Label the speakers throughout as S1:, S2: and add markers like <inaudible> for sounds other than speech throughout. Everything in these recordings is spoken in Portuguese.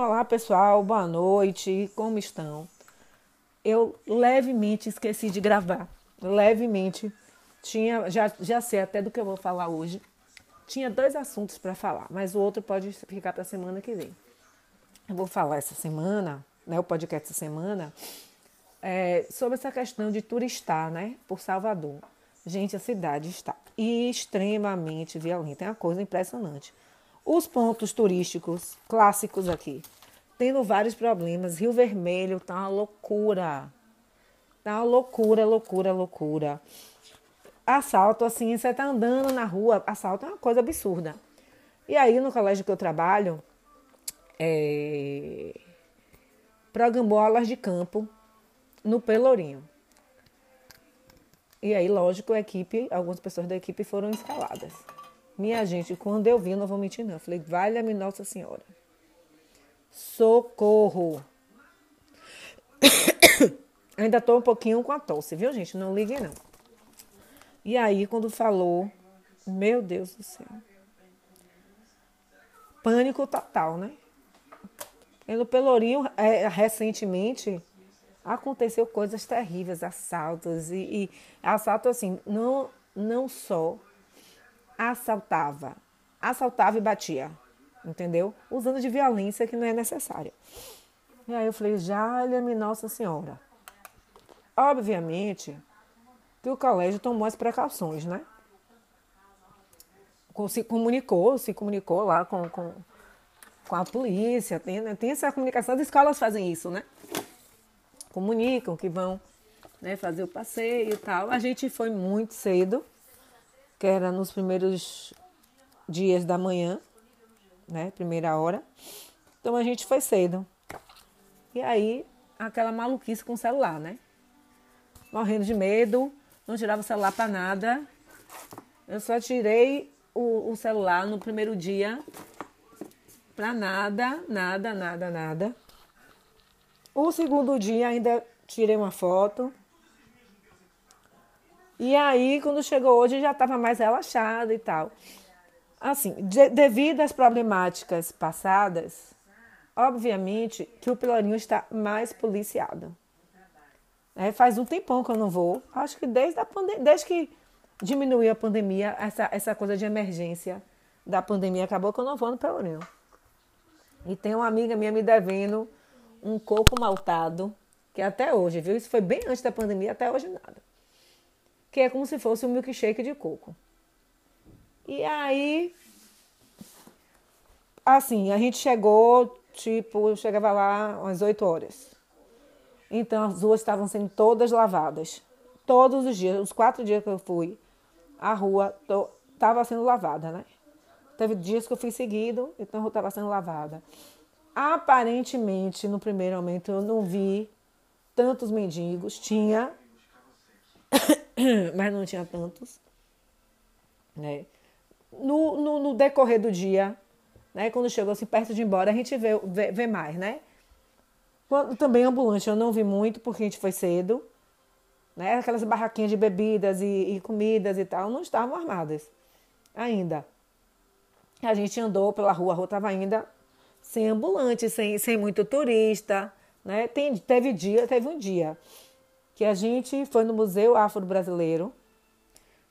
S1: Olá pessoal, boa noite, como estão? Eu levemente esqueci de gravar, levemente. Tinha, já, já sei até do que eu vou falar hoje. Tinha dois assuntos para falar, mas o outro pode ficar para a semana que vem. Eu vou falar essa semana, né, o podcast essa semana, é, sobre essa questão de turistar, né, por Salvador. Gente, a cidade está extremamente violenta, é uma coisa impressionante. Os pontos turísticos clássicos aqui, tendo vários problemas. Rio Vermelho tá uma loucura. Tá uma loucura, loucura, loucura. Assalto, assim, você tá andando na rua, assalto é uma coisa absurda. E aí, no colégio que eu trabalho, é... programou aulas de campo no Pelourinho. E aí, lógico, a equipe, algumas pessoas da equipe foram escaladas. Minha gente, quando eu vi, não vou mentir não, eu falei, valha-me Nossa Senhora. Socorro. <coughs> Ainda tô um pouquinho com a tosse, viu, gente? Não liguem, não. E aí, quando falou, meu Deus do céu. Pânico total, né? Pelo Pelourinho, é, recentemente, aconteceu coisas terríveis, assaltos. E, e assalto, assim, não, não só assaltava. Assaltava e batia, entendeu? Usando de violência que não é necessária. E aí eu falei, jalha-me Nossa Senhora. Obviamente que o colégio tomou as precauções, né? Se comunicou, se comunicou lá com, com, com a polícia, tem, né? tem essa comunicação, as escolas fazem isso, né? Comunicam que vão né, fazer o passeio e tal. A gente foi muito cedo, que era nos primeiros dias da manhã, né? Primeira hora. Então a gente foi cedo. E aí, aquela maluquice com o celular, né? Morrendo de medo, não tirava o celular para nada. Eu só tirei o, o celular no primeiro dia para nada, nada, nada, nada. O segundo dia ainda tirei uma foto. E aí, quando chegou hoje, já estava mais relaxada e tal. Assim, de, devido às problemáticas passadas, obviamente que o Pelourinho está mais policiado. É, faz um tempão que eu não vou. Acho que desde, a pandemia, desde que diminuiu a pandemia, essa, essa coisa de emergência da pandemia acabou que eu não vou no Pelourinho. E tem uma amiga minha me devendo um coco maltado, que até hoje, viu? Isso foi bem antes da pandemia, até hoje nada que é como se fosse um milkshake de coco. E aí, assim, a gente chegou, tipo, chegava lá umas 8 horas. Então as ruas estavam sendo todas lavadas. Todos os dias, os quatro dias que eu fui, a rua estava sendo lavada, né? Teve dias que eu fui seguido, então a rua estava sendo lavada. Aparentemente, no primeiro momento, eu não vi tantos mendigos. Tinha, <coughs> mas não tinha tantos. Né? No, no, no, decorrer do dia, né, quando chegou assim perto de ir embora, a gente vê, vê, vê mais, né? Quando, também ambulante eu não vi muito, porque a gente foi cedo. Né? Aquelas barraquinhas de bebidas e, e comidas e tal não estavam armadas ainda. A gente andou pela rua, a rua estava ainda sem ambulante, sem, sem muito turista. Né? Tem, teve dia, teve um dia que a gente foi no Museu Afro-Brasileiro.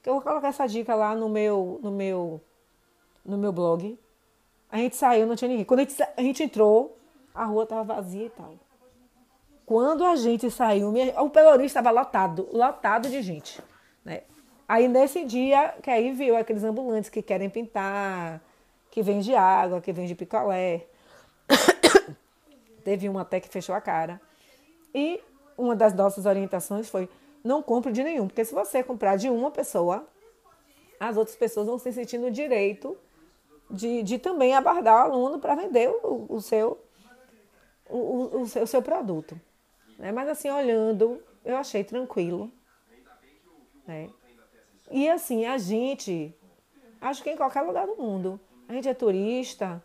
S1: Que eu vou colocar essa dica lá no meu, no meu, no meu blog. A gente saiu, não tinha ninguém. Quando a gente, a gente entrou, a rua estava vazia e tal. Quando a gente saiu, o Pelourinho estava lotado, lotado de gente. Né? Aí nesse dia, que aí viu aqueles ambulantes que querem pintar, que vende água, que vende picolé. <coughs> Teve uma até que fechou a cara. E uma das nossas orientações foi não compre de nenhum, porque se você comprar de uma pessoa, as outras pessoas vão se sentir no direito de, de também abordar o aluno para vender o, o seu, o, o, seu, o seu produto. Né? Mas assim, olhando, eu achei tranquilo. Né? E assim, a gente, acho que em qualquer lugar do mundo, a gente é turista,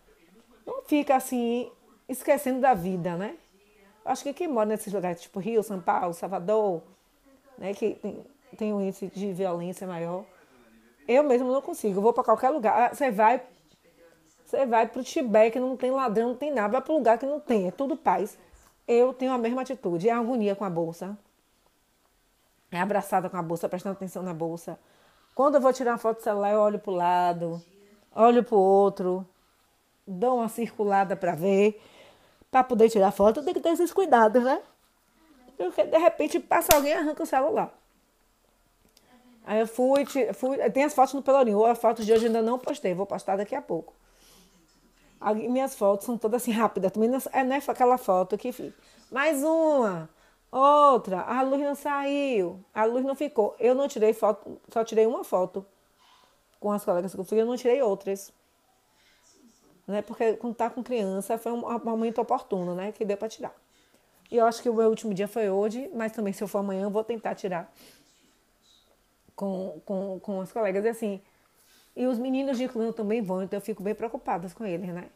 S1: não fica assim, esquecendo da vida, né? Acho que quem mora nesses lugares, tipo Rio, São Paulo, Salvador, né, que tem, tem um índice de violência maior, eu mesmo não consigo. Eu vou para qualquer lugar. Ah, você vai, Você vai pro Tibete que não tem ladrão, não tem nada, vai pro lugar que não tem, é tudo paz. Eu tenho a mesma atitude, é agonia com a bolsa. É abraçada com a bolsa, prestando atenção na bolsa. Quando eu vou tirar uma foto do celular, eu olho pro lado, olho pro outro, dou uma circulada para ver. Para poder tirar foto, tem que ter esses cuidados, né? Porque de repente passa alguém e arranca o celular. Aí eu fui, fui. Tem as fotos no Pelourinho. As fotos de hoje ainda não postei, vou postar daqui a pouco. minhas fotos são todas assim rápidas. Também não não é aquela foto que fica. Mais uma, outra. A luz não saiu, a luz não ficou. Eu não tirei foto, só tirei uma foto com as colegas que eu fui, eu não tirei outras. Né? Porque quando tá com criança foi um momento oportuno, né? Que deu para tirar. E eu acho que o meu último dia foi hoje, mas também se eu for amanhã eu vou tentar tirar com, com, com as colegas. E assim, e os meninos de clã também vão, então eu fico bem preocupada com eles, né?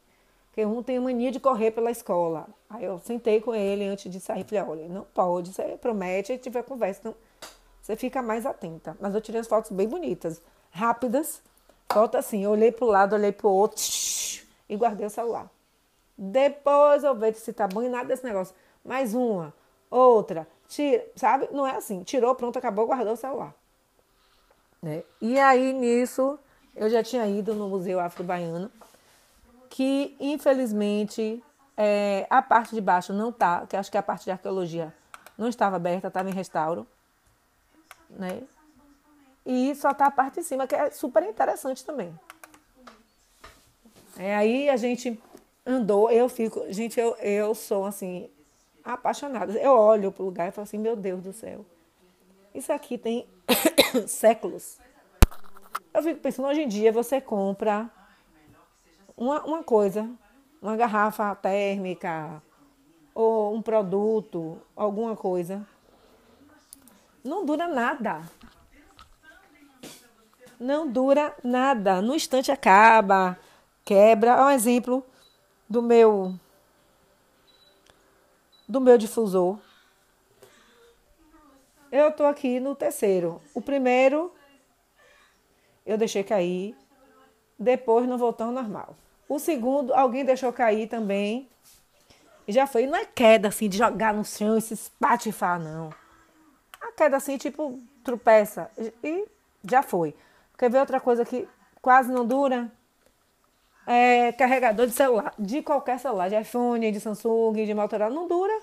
S1: Porque um tem mania de correr pela escola. Aí eu sentei com ele antes de sair, falei, olha, não pode, você promete, e tiver conversa, então você fica mais atenta. Mas eu tirei as fotos bem bonitas, rápidas, foto assim, eu olhei pro lado, olhei pro outro, e guardei o celular. Depois eu vejo se tá bom e nada desse negócio. Mais uma, outra, tira, sabe? Não é assim, tirou, pronto, acabou, guardou o celular. Né? E aí, nisso, eu já tinha ido no Museu Afro-Baiano, que infelizmente é, a parte de baixo não tá, que acho que a parte de arqueologia não estava aberta, estava em restauro. Né? E só tá a parte de cima, que é super interessante também. É, aí a gente andou, eu fico, gente, eu, eu sou assim, apaixonada. Eu olho pro lugar e falo assim, meu Deus do céu. Isso aqui tem <coughs> séculos. Eu fico pensando, hoje em dia você compra uma, uma coisa, uma garrafa térmica ou um produto, alguma coisa. Não dura nada. Não dura nada. No instante acaba, quebra. Olha um exemplo do meu do meu difusor. Eu estou aqui no terceiro. O primeiro eu deixei cair, depois não voltou ao normal. O segundo, alguém deixou cair também. E já foi. Não é queda assim de jogar no chão e se espatifar, não. A queda assim, tipo, tropeça. E já foi. Quer ver outra coisa que quase não dura? É carregador de celular. De qualquer celular. De iPhone, de Samsung, de Motorola. Não dura.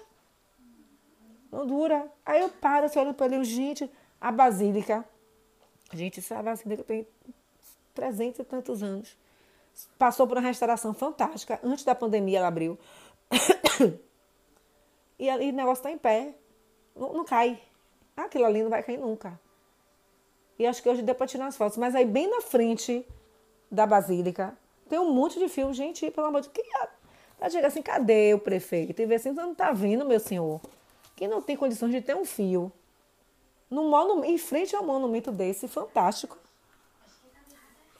S1: Não dura. Aí eu paro, assim, olho para ele, gente, a basílica. Gente, essa basílica tem 300 e tantos anos. Passou por uma restauração fantástica. Antes da pandemia ela abriu. <coughs> e o negócio está em pé. Não, não, cai. Aquilo ali não vai cair nunca. E acho que hoje deu para tirar as fotos. Mas aí bem na frente da basílica tem um monte de fio. Gente, pelo amor de Deus. Ela chega assim, cadê o prefeito? E vê assim, não está vindo, meu senhor que não tem condições de ter um fio no monumento, em frente a um monumento desse fantástico.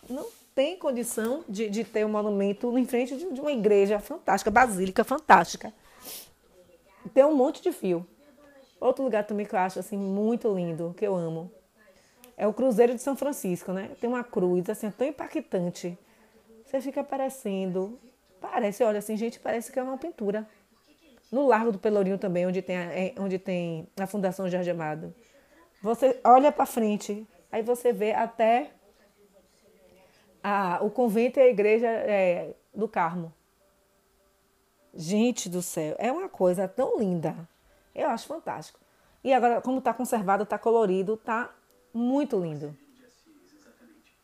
S1: Não tem condição de, de ter um monumento em frente de, de uma igreja fantástica, basílica fantástica. Tem um monte de fio. Outro lugar também que eu acho assim muito lindo, que eu amo, é o Cruzeiro de São Francisco, né? Tem uma cruz assim tão impactante. Você fica parecendo, parece, olha assim, gente, parece que é uma pintura no Largo do Pelourinho também, onde tem a, é, onde tem a Fundação Jorge Amado. Você olha para frente, aí você vê até a, o convento e a igreja é, do Carmo. Gente do céu, é uma coisa tão linda. Eu acho fantástico. E agora, como está conservado, está colorido, está muito lindo.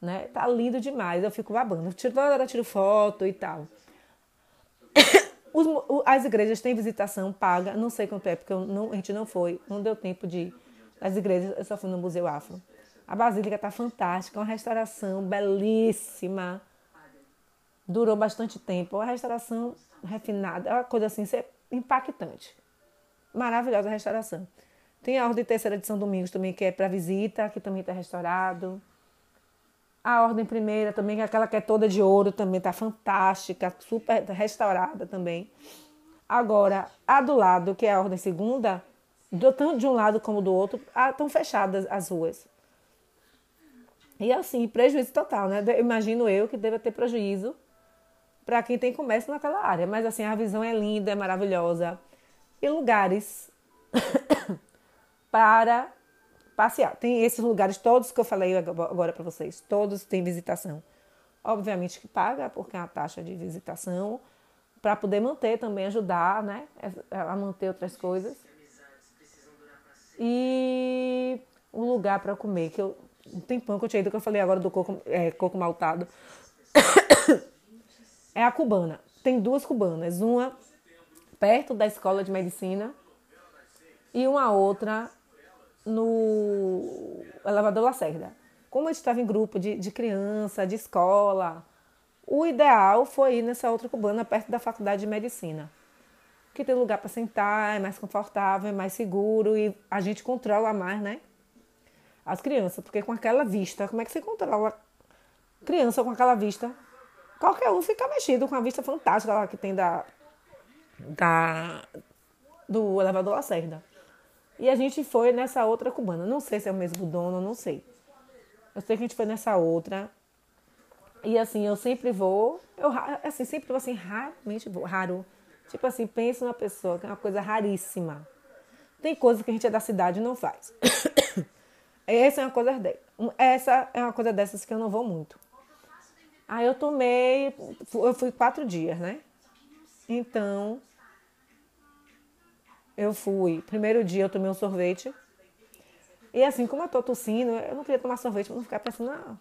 S1: Né? Tá lindo demais. Eu fico babando. Tiro, toda hora tiro foto e tal. <coughs> Os, as igrejas têm visitação paga, não sei quanto é, porque não, a gente não foi, não deu tempo de ir. As igrejas, eu só fui no Museu Afro. A Basílica está fantástica, uma restauração belíssima. Durou bastante tempo. Uma restauração refinada, é uma coisa assim, é impactante. Maravilhosa a restauração. Tem a Ordem Terceira de São Domingos também, que é para visita, que também está restaurado. A ordem primeira também, é aquela que é toda de ouro, também está fantástica, super restaurada também. Agora, a do lado, que é a ordem segunda, tanto de um lado como do outro, estão fechadas as ruas. E assim, prejuízo total, né? Imagino eu que deva ter prejuízo para quem tem comércio naquela área. Mas assim, a visão é linda, é maravilhosa. E lugares <coughs> para passear. Tem esses lugares todos que eu falei agora para vocês, todos têm visitação. Obviamente que paga, porque é uma taxa de visitação, para poder manter também, ajudar né, a manter outras coisas. E um lugar para comer, que eu. Um tempão que eu tinha ido, que eu falei agora do coco, é, coco maltado. <coughs> é a cubana. Tem duas cubanas, uma perto da escola de medicina e uma outra no elevador Lacerda. Como gente estava em grupo de, de criança, de escola, o ideal foi ir nessa outra cubana perto da faculdade de medicina. Que tem lugar para sentar, é mais confortável, é mais seguro e a gente controla mais, né? As crianças, porque com aquela vista, como é que você controla criança com aquela vista? Qualquer um fica mexido com a vista fantástica lá que tem da, da do elevador Lacerda. E a gente foi nessa outra cubana. Não sei se é o mesmo dono, não sei. Eu sei que a gente foi nessa outra. E assim, eu sempre vou. Eu assim, sempre assim, raramente vou. Raro. Tipo assim, penso numa pessoa que é uma coisa raríssima. Tem coisas que a gente é da cidade e não faz. <coughs> Essa é uma coisa. Essa é uma coisa dessas que eu não vou muito. Aí eu tomei. Eu fui quatro dias, né? Então, eu fui. Primeiro dia eu tomei um sorvete. E assim, como eu tô tossindo, eu não queria tomar sorvete pra não ficar pensando, ah,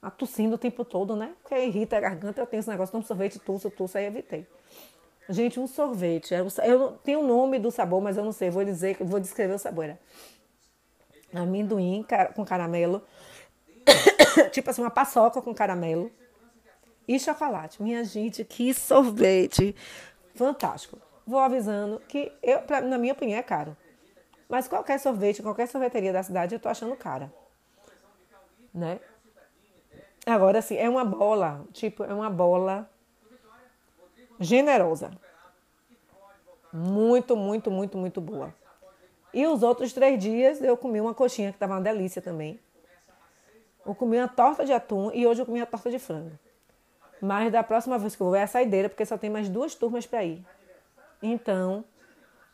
S1: a tossindo o tempo todo, né? Porque irrita a garganta, eu tenho esse negócio, tomo sorvete, tuço, tuço, aí evitei. Gente, um sorvete. Eu tenho o nome do sabor, mas eu não sei. Vou dizer, vou descrever o sabor. Era amendoim com caramelo. <coughs> tipo assim, uma paçoca com caramelo. E chocolate. Minha gente, que sorvete. Fantástico vou avisando que, eu, pra, na minha opinião, é caro. Mas qualquer sorvete, qualquer sorveteria da cidade, eu tô achando cara. Né? Agora, assim, é uma bola, tipo, é uma bola generosa. Muito, muito, muito, muito boa. E os outros três dias eu comi uma coxinha que estava uma delícia também. Eu comi uma torta de atum e hoje eu comi uma torta de frango. Mas da próxima vez que eu vou é a saideira, porque só tem mais duas turmas para ir. Então,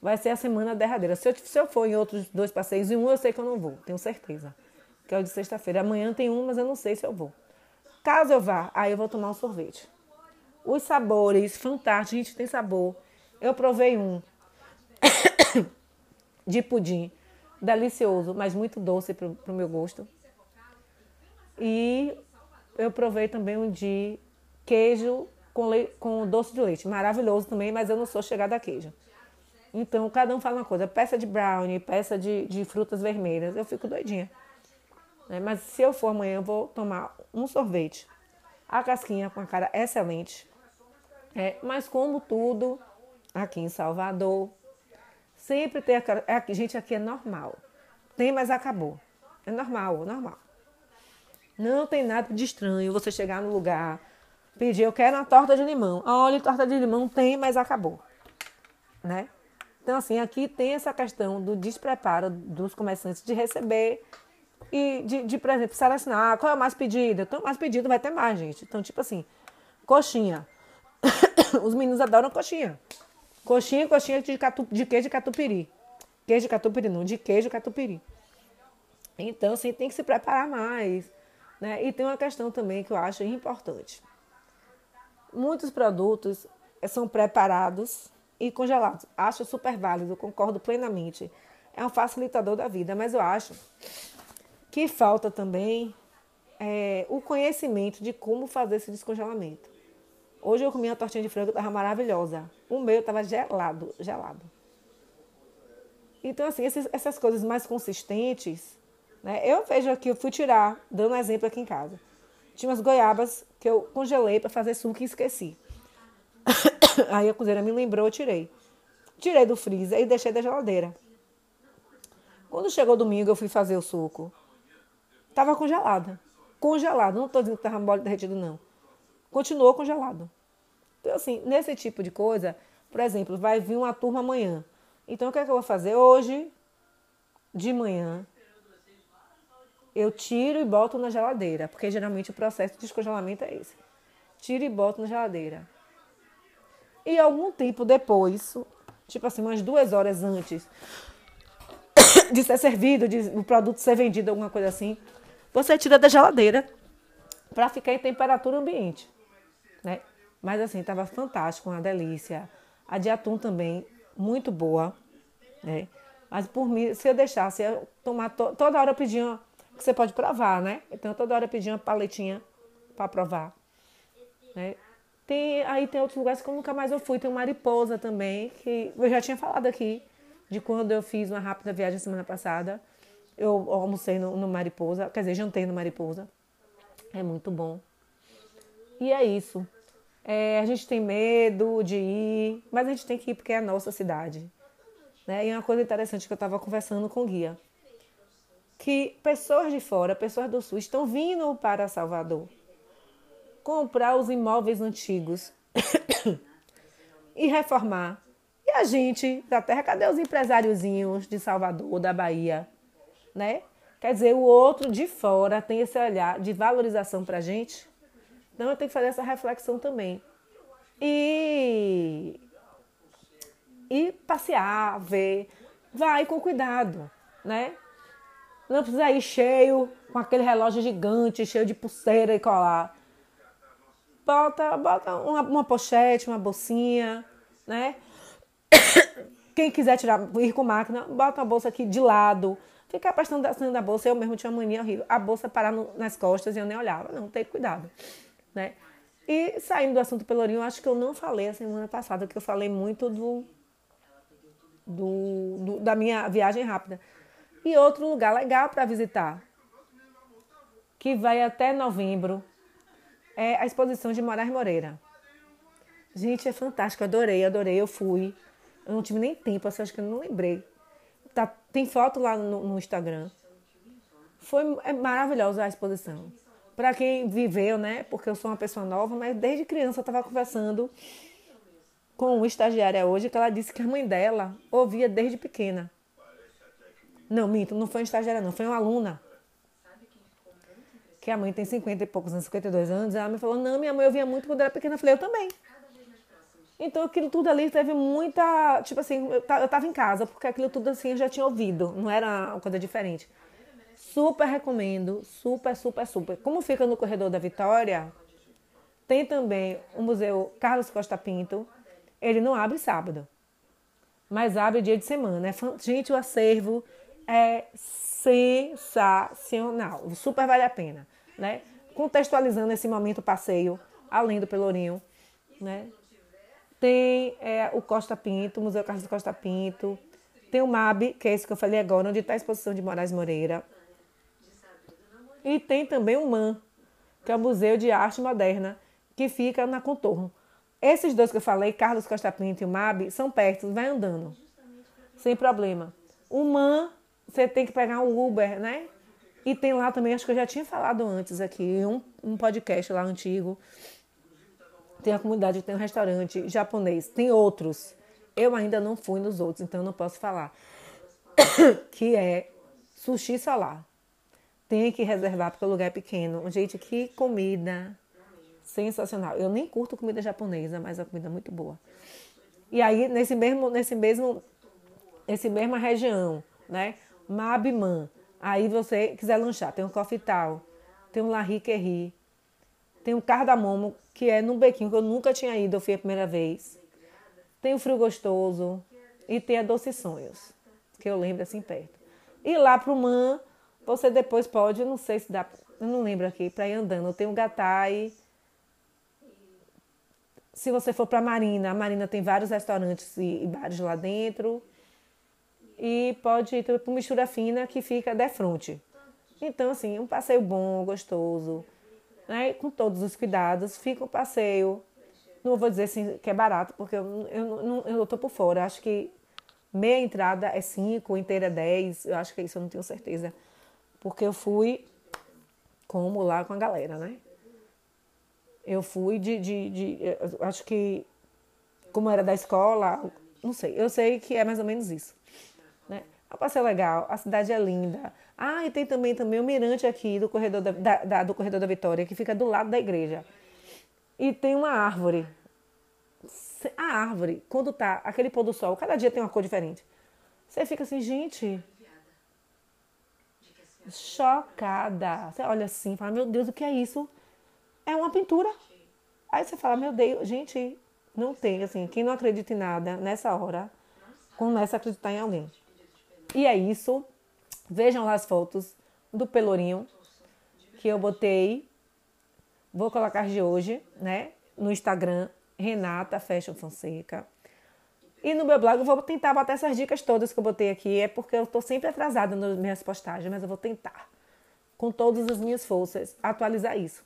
S1: vai ser a semana derradeira. Se eu, se eu for em outros dois passeios, em um eu sei que eu não vou, tenho certeza. Que é o de sexta-feira. Amanhã tem um, mas eu não sei se eu vou. Caso eu vá, aí eu vou tomar um sorvete. Os sabores, fantástico, gente, tem sabor. Eu provei um <coughs> de pudim, delicioso, mas muito doce para o meu gosto. E eu provei também um de queijo com, com doce de leite. Maravilhoso também, mas eu não sou chegada a queijo. Então, cada um fala uma coisa. Peça de brownie, peça de, de frutas vermelhas. Eu fico doidinha. Né? Mas se eu for amanhã, eu vou tomar um sorvete. A casquinha com a cara excelente. É, mas como tudo, aqui em Salvador, sempre tem a cara... É, gente, aqui é normal. Tem, mas acabou. É normal, normal. Não tem nada de estranho você chegar no lugar Pedi, eu quero uma torta de limão. Olha, torta de limão tem, mas acabou. Né? Então, assim, aqui tem essa questão do despreparo dos comerciantes de receber e de, de por exemplo, selecionar ah, qual é o mais pedido. Então, mais pedido vai ter mais, gente. Então, tipo assim, coxinha. <coughs> Os meninos adoram coxinha. Coxinha, coxinha de, catu, de queijo catupiry. Queijo catupiry, não, de queijo catupiry. Então, assim, tem que se preparar mais. Né? E tem uma questão também que eu acho importante. Muitos produtos são preparados e congelados. Acho super válido, concordo plenamente. É um facilitador da vida, mas eu acho que falta também é, o conhecimento de como fazer esse descongelamento. Hoje eu comi uma tortinha de frango, estava maravilhosa. O meu estava gelado, gelado. Então, assim, esses, essas coisas mais consistentes, né? Eu vejo aqui, eu fui tirar, dando exemplo aqui em casa. Tinha umas goiabas que eu congelei para fazer suco e esqueci. <coughs> Aí a cozinheira me lembrou, eu tirei. Tirei do freezer e deixei da geladeira. Quando chegou domingo, eu fui fazer o suco. Tava congelada. Congelado. Não estou dizendo que estava mole derretido, não. Continuou congelado. Então, assim, nesse tipo de coisa, por exemplo, vai vir uma turma amanhã. Então, o que é que eu vou fazer? Hoje, de manhã, eu tiro e boto na geladeira, porque geralmente o processo de descongelamento é esse. tiro e boto na geladeira. E algum tempo depois, tipo assim, umas duas horas antes <coughs> de ser servido, de o produto ser vendido, alguma coisa assim, você tira da geladeira para ficar em temperatura ambiente, né? Mas assim, estava fantástico, uma delícia. A de atum também, muito boa, né? Mas por mim, se eu deixasse, eu tomar to toda hora eu pedia, que você pode provar, né? Então toda hora eu pedia uma paletinha para provar, né? Tem, aí tem outros lugares que eu nunca mais eu fui. Tem o Mariposa também, que eu já tinha falado aqui, de quando eu fiz uma rápida viagem semana passada. Eu almocei no, no Mariposa, quer dizer, jantei no Mariposa. É muito bom. E é isso. É, a gente tem medo de ir, mas a gente tem que ir porque é a nossa cidade. Né? E uma coisa interessante que eu estava conversando com o guia, que pessoas de fora, pessoas do sul, estão vindo para Salvador comprar os imóveis antigos <coughs> e reformar. E a gente da terra, cadê os empresáriozinhos de Salvador, da Bahia, né? Quer dizer, o outro de fora tem esse olhar de valorização para a gente. Então eu tenho que fazer essa reflexão também. E, e passear, ver. Vai com cuidado, né? Não precisa ir cheio, com aquele relógio gigante, cheio de pulseira e colar bota, bota uma, uma pochete, uma bolsinha, né? <coughs> Quem quiser tirar, ir com máquina, bota a bolsa aqui de lado. Ficar prestando atenção da bolsa, eu mesmo tinha uma mania horrível. A bolsa parar no, nas costas e eu nem olhava. Não, tem cuidado, né? E saindo do assunto Pelourinho, acho que eu não falei a semana passada, que eu falei muito do, do, do da minha viagem rápida. E outro lugar legal para visitar, que vai até novembro, é a exposição de Moraes Moreira. Gente, é fantástico, adorei, adorei, eu fui. Eu não tive nem tempo, assim, acho que eu não lembrei. Tá, tem foto lá no, no Instagram. Foi é maravilhosa a exposição. Para quem viveu, né? Porque eu sou uma pessoa nova, mas desde criança eu estava conversando com uma estagiária hoje que ela disse que a mãe dela ouvia desde pequena. Não, minto, não foi uma estagiária, não, foi uma aluna que a mãe tem 50 e poucos anos, 52 anos, ela me falou, não, minha mãe ouvia muito quando era pequena. Eu falei, eu também. Então aquilo tudo ali teve muita. Tipo assim, eu tava em casa, porque aquilo tudo assim eu já tinha ouvido, não era uma coisa diferente. Super recomendo, super, super, super. Como fica no Corredor da Vitória, tem também o Museu Carlos Costa Pinto. Ele não abre sábado, mas abre dia de semana. É, gente, o acervo é sensacional, super vale a pena né? Contextualizando esse momento passeio, além do Pelourinho, né? Tem é, o Costa Pinto, o Museu Carlos Costa Pinto. Tem o MAB, que é esse que eu falei agora, onde está a exposição de Moraes Moreira. E tem também o MAN, que é o Museu de Arte Moderna, que fica na Contorno. Esses dois que eu falei, Carlos Costa Pinto e o MAB, são perto, vai andando. Sem problema. O MAN, você tem que pegar um Uber, né? E tem lá também, acho que eu já tinha falado antes aqui, um, um podcast lá antigo. Tem a comunidade, tem um restaurante japonês, tem outros. Eu ainda não fui nos outros, então não posso falar. <coughs> que é Sushi Solar. Tem que reservar porque o lugar é pequeno. Gente, que comida sensacional. Eu nem curto comida japonesa, mas a comida é muito boa. E aí, nesse mesmo, nesse mesmo, nesse mesma região, né? Mabiman. Aí você quiser lanchar, tem um Coffee Tal, tem um La Riquerie, tem um Cardamomo, que é num bequinho que eu nunca tinha ido, eu fui a primeira vez. Tem o Frio Gostoso e tem a Doce Sonhos, que eu lembro assim perto. E lá pro Man, você depois pode, não sei se dá, eu não lembro aqui, para ir andando. Tem o Gatai. Se você for para Marina, a Marina tem vários restaurantes e bares lá dentro e pode ir para mistura fina que fica de frente. Então, assim, um passeio bom, gostoso, né? com todos os cuidados. Fica um passeio, não vou dizer assim que é barato, porque eu, eu, eu, tô por fora. Acho que meia entrada é 5, inteira é 10. Eu acho que é isso eu não tenho certeza. Porque eu fui como lá com a galera, né? Eu fui de, de, de acho que como era da escola, não sei. Eu sei que é mais ou menos isso. Um passeio legal, a cidade é linda. Ah, e tem também, também o mirante aqui do corredor da, da, da, do corredor da Vitória, que fica do lado da igreja. e tem uma árvore. A árvore, quando tá aquele pôr do sol, cada dia tem uma cor diferente. Você fica assim, gente, chocada. Você olha assim, fala, meu Deus, o que é isso? É uma pintura. Aí você fala, meu Deus, gente, não tem, assim, quem não acredita em nada nessa hora, começa a acreditar em alguém. E é isso. Vejam lá as fotos do pelourinho que eu botei. Vou colocar de hoje, né? No Instagram, Renata Fashion Fonseca. E no meu blog eu vou tentar botar essas dicas todas que eu botei aqui. É porque eu estou sempre atrasada nas minhas postagens, mas eu vou tentar, com todas as minhas forças, atualizar isso.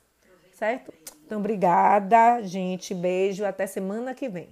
S1: Certo? Então, obrigada, gente. Beijo. Até semana que vem.